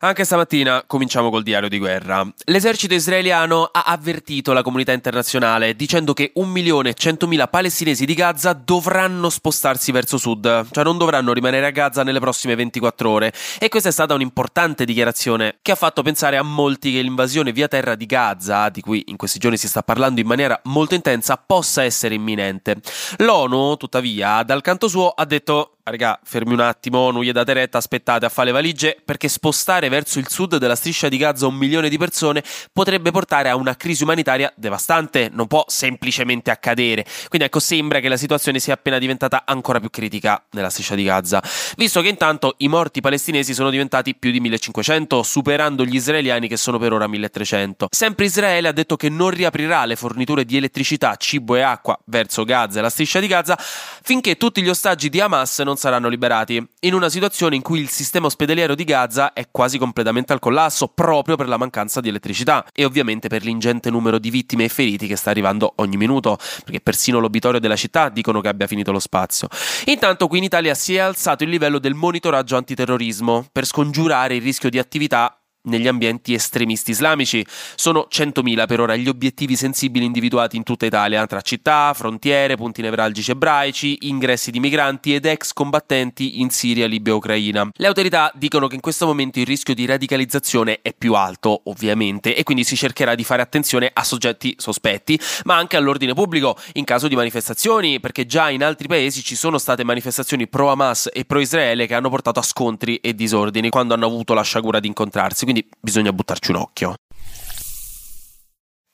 Anche stamattina cominciamo col diario di guerra. L'esercito israeliano ha avvertito la comunità internazionale dicendo che 1.100.000 palestinesi di Gaza dovranno spostarsi verso sud, cioè non dovranno rimanere a Gaza nelle prossime 24 ore. E questa è stata un'importante dichiarazione che ha fatto pensare a molti che l'invasione via terra di Gaza, di cui in questi giorni si sta parlando in maniera molto intensa, possa essere imminente. L'ONU, tuttavia, dal canto suo ha detto raga, fermi un attimo, non gli date retta, aspettate a fare le valigie, perché spostare verso il sud della striscia di Gaza un milione di persone potrebbe portare a una crisi umanitaria devastante, non può semplicemente accadere. Quindi ecco, sembra che la situazione sia appena diventata ancora più critica nella striscia di Gaza, visto che intanto i morti palestinesi sono diventati più di 1500, superando gli israeliani che sono per ora 1300. Sempre Israele ha detto che non riaprirà le forniture di elettricità, cibo e acqua verso Gaza e la striscia di Gaza finché tutti gli ostaggi di Hamas non saranno liberati, in una situazione in cui il sistema ospedaliero di Gaza è quasi completamente al collasso proprio per la mancanza di elettricità e ovviamente per l'ingente numero di vittime e feriti che sta arrivando ogni minuto, perché persino l'obitorio della città dicono che abbia finito lo spazio. Intanto qui in Italia si è alzato il livello del monitoraggio antiterrorismo per scongiurare il rischio di attività negli ambienti estremisti islamici. Sono 100.000 per ora gli obiettivi sensibili individuati in tutta Italia, tra città, frontiere, punti nevralgici ebraici, ingressi di migranti ed ex combattenti in Siria, Libia e Ucraina. Le autorità dicono che in questo momento il rischio di radicalizzazione è più alto, ovviamente, e quindi si cercherà di fare attenzione a soggetti sospetti, ma anche all'ordine pubblico in caso di manifestazioni, perché già in altri paesi ci sono state manifestazioni pro Hamas e pro Israele che hanno portato a scontri e disordini quando hanno avuto la sciagura di incontrarsi. Quindi quindi bisogna buttarci un occhio.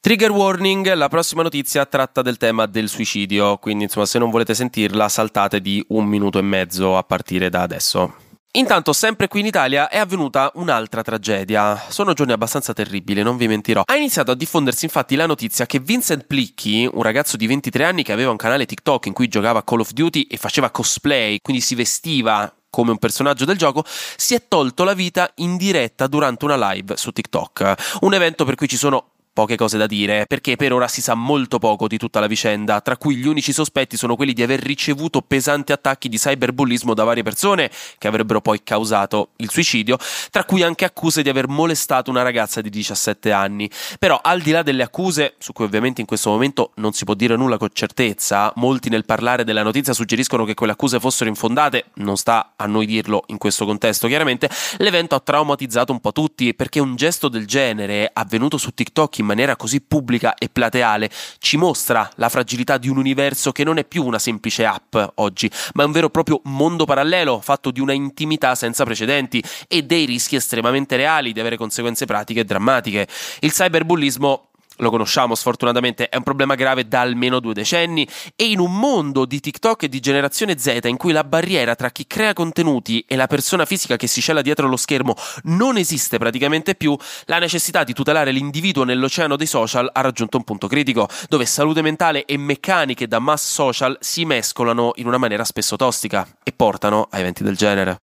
Trigger warning, la prossima notizia tratta del tema del suicidio, quindi insomma se non volete sentirla saltate di un minuto e mezzo a partire da adesso. Intanto, sempre qui in Italia è avvenuta un'altra tragedia. Sono giorni abbastanza terribili, non vi mentirò. Ha iniziato a diffondersi infatti la notizia che Vincent Plicchi, un ragazzo di 23 anni che aveva un canale TikTok in cui giocava Call of Duty e faceva cosplay, quindi si vestiva come un personaggio del gioco, si è tolto la vita in diretta durante una live su TikTok. Un evento per cui ci sono poche cose da dire, perché per ora si sa molto poco di tutta la vicenda, tra cui gli unici sospetti sono quelli di aver ricevuto pesanti attacchi di cyberbullismo da varie persone che avrebbero poi causato il suicidio, tra cui anche accuse di aver molestato una ragazza di 17 anni. Però al di là delle accuse, su cui ovviamente in questo momento non si può dire nulla con certezza, molti nel parlare della notizia suggeriscono che quelle accuse fossero infondate, non sta a noi dirlo in questo contesto chiaramente, l'evento ha traumatizzato un po' tutti perché un gesto del genere avvenuto su TikTok in maniera così pubblica e plateale ci mostra la fragilità di un universo che non è più una semplice app oggi, ma è un vero e proprio mondo parallelo fatto di una intimità senza precedenti e dei rischi estremamente reali di avere conseguenze pratiche e drammatiche. Il cyberbullismo lo conosciamo sfortunatamente, è un problema grave da almeno due decenni e in un mondo di TikTok e di generazione Z in cui la barriera tra chi crea contenuti e la persona fisica che si cela dietro lo schermo non esiste praticamente più, la necessità di tutelare l'individuo nell'oceano dei social ha raggiunto un punto critico, dove salute mentale e meccaniche da mass social si mescolano in una maniera spesso tossica e portano a eventi del genere.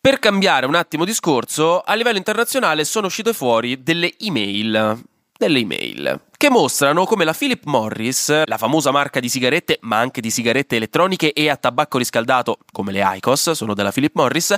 Per cambiare un attimo discorso, a livello internazionale sono uscite fuori delle email. Delle email che mostrano come la Philip Morris, la famosa marca di sigarette, ma anche di sigarette elettroniche e a tabacco riscaldato, come le ICOS, sono della Philip Morris,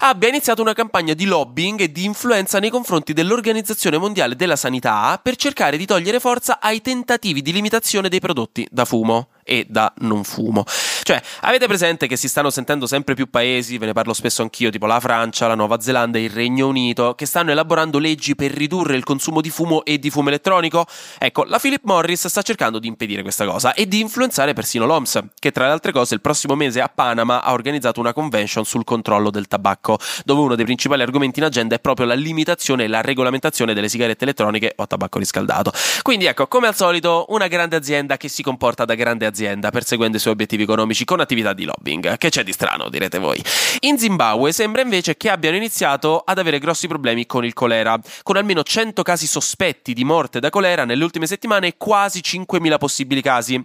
abbia iniziato una campagna di lobbying e di influenza nei confronti dell'Organizzazione Mondiale della Sanità per cercare di togliere forza ai tentativi di limitazione dei prodotti da fumo e da non fumo. Cioè, avete presente che si stanno sentendo sempre più paesi, ve ne parlo spesso anch'io, tipo la Francia, la Nuova Zelanda e il Regno Unito, che stanno elaborando leggi per ridurre il consumo di fumo e di fumo elettronico? Ecco, la Philip Morris sta cercando di impedire questa cosa e di influenzare persino l'OMS, che tra le altre cose il prossimo mese a Panama ha organizzato una convention sul controllo del tabacco, dove uno dei principali argomenti in agenda è proprio la limitazione e la regolamentazione delle sigarette elettroniche o tabacco riscaldato. Quindi ecco, come al solito, una grande azienda che si comporta da grande azienda azienda perseguendo i suoi obiettivi economici con attività di lobbying. Che c'è di strano, direte voi. In Zimbabwe sembra invece che abbiano iniziato ad avere grossi problemi con il colera, con almeno 100 casi sospetti di morte da colera nelle ultime settimane e quasi 5.000 possibili casi.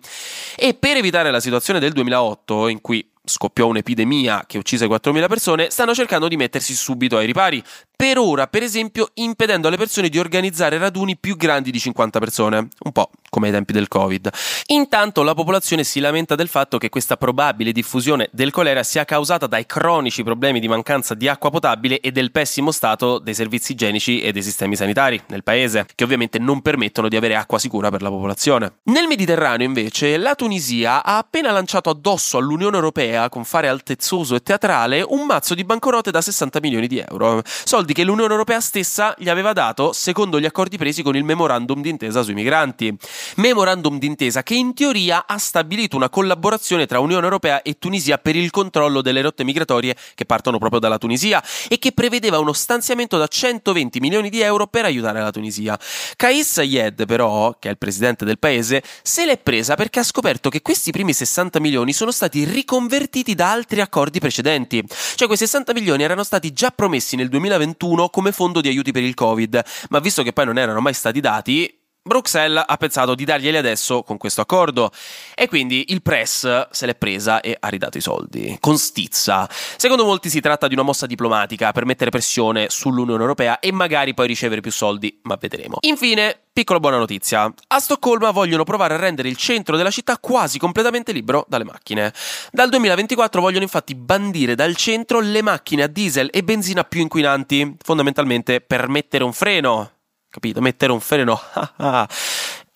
E per evitare la situazione del 2008, in cui scoppiò un'epidemia che uccise 4.000 persone, stanno cercando di mettersi subito ai ripari. Per ora, per esempio, impedendo alle persone di organizzare raduni più grandi di 50 persone, un po' come ai tempi del Covid. Intanto la popolazione si lamenta del fatto che questa probabile diffusione del colera sia causata dai cronici problemi di mancanza di acqua potabile e del pessimo stato dei servizi igienici e dei sistemi sanitari nel paese, che ovviamente non permettono di avere acqua sicura per la popolazione. Nel Mediterraneo, invece, la Tunisia ha appena lanciato addosso all'Unione Europea, con fare altezzoso e teatrale, un mazzo di banconote da 60 milioni di euro, soldi che l'Unione Europea stessa gli aveva dato secondo gli accordi presi con il memorandum d'intesa sui migranti. Memorandum d'intesa che in teoria ha stabilito una collaborazione tra Unione Europea e Tunisia per il controllo delle rotte migratorie che partono proprio dalla Tunisia e che prevedeva uno stanziamento da 120 milioni di euro per aiutare la Tunisia. Kais Sayed, però, che è il presidente del paese, se l'è presa perché ha scoperto che questi primi 60 milioni sono stati riconvertiti da altri accordi precedenti. Cioè quei 60 milioni erano stati già promessi nel 2021 come fondo di aiuti per il Covid, ma visto che poi non erano mai stati dati, Bruxelles ha pensato di darglieli adesso con questo accordo e quindi il press se l'è presa e ha ridato i soldi, con stizza. Secondo molti si tratta di una mossa diplomatica per mettere pressione sull'Unione Europea e magari poi ricevere più soldi, ma vedremo. Infine, piccola buona notizia. A Stoccolma vogliono provare a rendere il centro della città quasi completamente libero dalle macchine. Dal 2024 vogliono infatti bandire dal centro le macchine a diesel e benzina più inquinanti, fondamentalmente per mettere un freno capito? Mettere un freno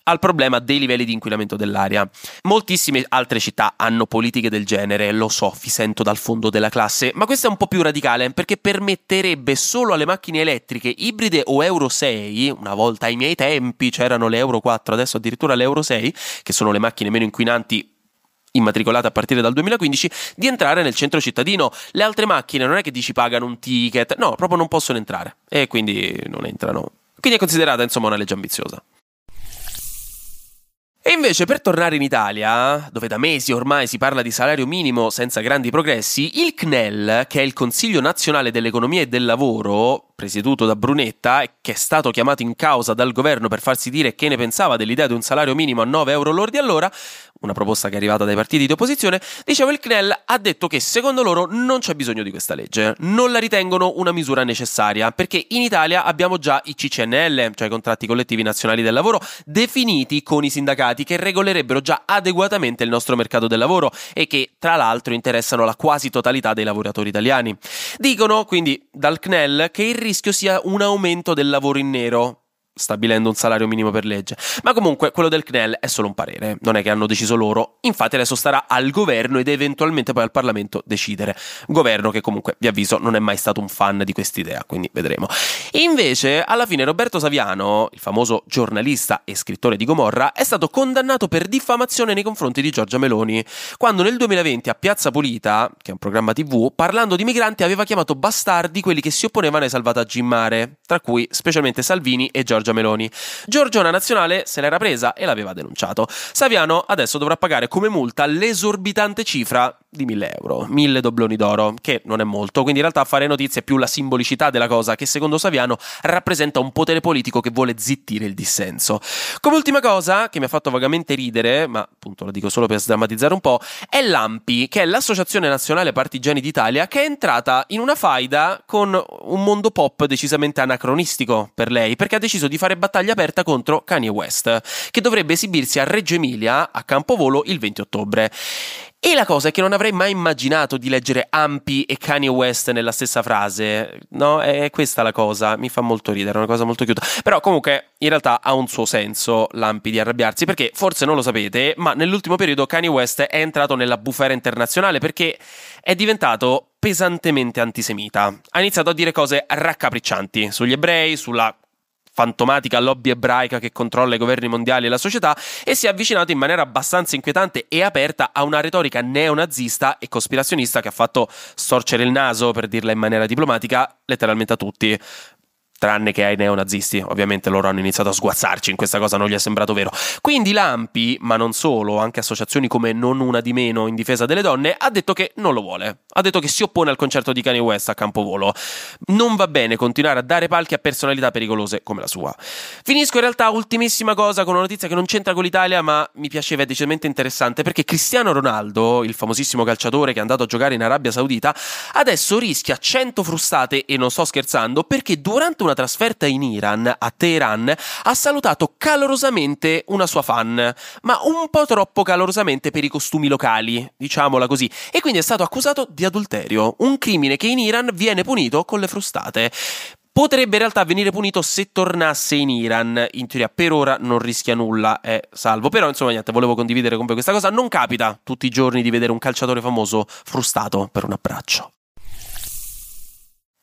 al problema dei livelli di inquinamento dell'aria. Moltissime altre città hanno politiche del genere, lo so, vi sento dal fondo della classe, ma questa è un po' più radicale perché permetterebbe solo alle macchine elettriche ibride o Euro 6, una volta ai miei tempi c'erano le Euro 4, adesso addirittura le Euro 6, che sono le macchine meno inquinanti immatricolate a partire dal 2015 di entrare nel centro cittadino. Le altre macchine non è che dici pagano un ticket, no, proprio non possono entrare e quindi non entrano quindi è considerata insomma una legge ambiziosa. E invece per tornare in Italia, dove da mesi ormai si parla di salario minimo senza grandi progressi, il CNEL, che è il Consiglio Nazionale dell'Economia e del Lavoro, presieduto da Brunetta che è stato chiamato in causa dal governo per farsi dire che ne pensava dell'idea di un salario minimo a 9 euro lordi all'ora, una proposta che è arrivata dai partiti di opposizione, dicevo il CNEL ha detto che secondo loro non c'è bisogno di questa legge, non la ritengono una misura necessaria, perché in Italia abbiamo già i CCNL, cioè i contratti collettivi nazionali del lavoro, definiti con i sindacati che regolerebbero già adeguatamente il nostro mercato del lavoro e che tra l'altro interessano la quasi totalità dei lavoratori italiani. Dicono quindi dal CNEL che il rischio sia un aumento del lavoro in nero, stabilendo un salario minimo per legge. Ma comunque quello del CNEL è solo un parere, non è che hanno deciso loro. Infatti adesso starà al governo ed eventualmente poi al Parlamento decidere. Governo che comunque, vi avviso, non è mai stato un fan di quest'idea, quindi vedremo. Invece, alla fine Roberto Saviano, il famoso giornalista e scrittore di Gomorra, è stato condannato per diffamazione nei confronti di Giorgia Meloni, quando nel 2020 a Piazza Pulita, che è un programma TV, parlando di migranti aveva chiamato bastardi quelli che si opponevano ai salvataggi in mare, tra cui specialmente Salvini e Giorgia Giorgia Meloni. Giorgiona Nazionale se l'era presa e l'aveva denunciato. Saviano adesso dovrà pagare come multa l'esorbitante cifra di 1000 euro, 1000 dobloni d'oro, che non è molto, quindi in realtà fare notizia è più la simbolicità della cosa che secondo Saviano rappresenta un potere politico che vuole zittire il dissenso. Come ultima cosa, che mi ha fatto vagamente ridere, ma appunto lo dico solo per sdrammatizzare un po', è l'AMPI, che è l'Associazione Nazionale Partigiani d'Italia, che è entrata in una faida con un mondo pop decisamente anacronistico per lei, perché ha deciso di fare battaglia aperta contro Kanye West, che dovrebbe esibirsi a Reggio Emilia a Campovolo il 20 ottobre. E la cosa è che non avrei mai immaginato di leggere Ampi e Kanye West nella stessa frase, no? È questa la cosa, mi fa molto ridere, è una cosa molto chiusa. Però comunque in realtà ha un suo senso l'Ampi di arrabbiarsi, perché forse non lo sapete, ma nell'ultimo periodo Kanye West è entrato nella bufera internazionale perché è diventato pesantemente antisemita. Ha iniziato a dire cose raccapriccianti sugli ebrei, sulla fantomatica lobby ebraica che controlla i governi mondiali e la società e si è avvicinato in maniera abbastanza inquietante e aperta a una retorica neonazista e cospirazionista che ha fatto storcere il naso, per dirla in maniera diplomatica, letteralmente a tutti. Tranne che ai neonazisti, ovviamente loro hanno iniziato a sguazzarci in questa cosa, non gli è sembrato vero. Quindi Lampi, ma non solo, anche associazioni come Non Una di Meno in difesa delle donne, ha detto che non lo vuole. Ha detto che si oppone al concerto di Kanye West a Campovolo. Non va bene continuare a dare palchi a personalità pericolose come la sua. Finisco in realtà, ultimissima cosa, con una notizia che non c'entra con l'Italia, ma mi piaceva, è decisamente interessante, perché Cristiano Ronaldo, il famosissimo calciatore che è andato a giocare in Arabia Saudita, adesso rischia 100 frustate, e non sto scherzando, perché durante una una trasferta in Iran, a Teheran, ha salutato calorosamente una sua fan, ma un po' troppo calorosamente per i costumi locali, diciamola così, e quindi è stato accusato di adulterio, un crimine che in Iran viene punito con le frustate. Potrebbe in realtà venire punito se tornasse in Iran. In teoria, per ora non rischia nulla, è salvo. Però, insomma, niente, volevo condividere con voi questa cosa. Non capita tutti i giorni di vedere un calciatore famoso frustato per un abbraccio.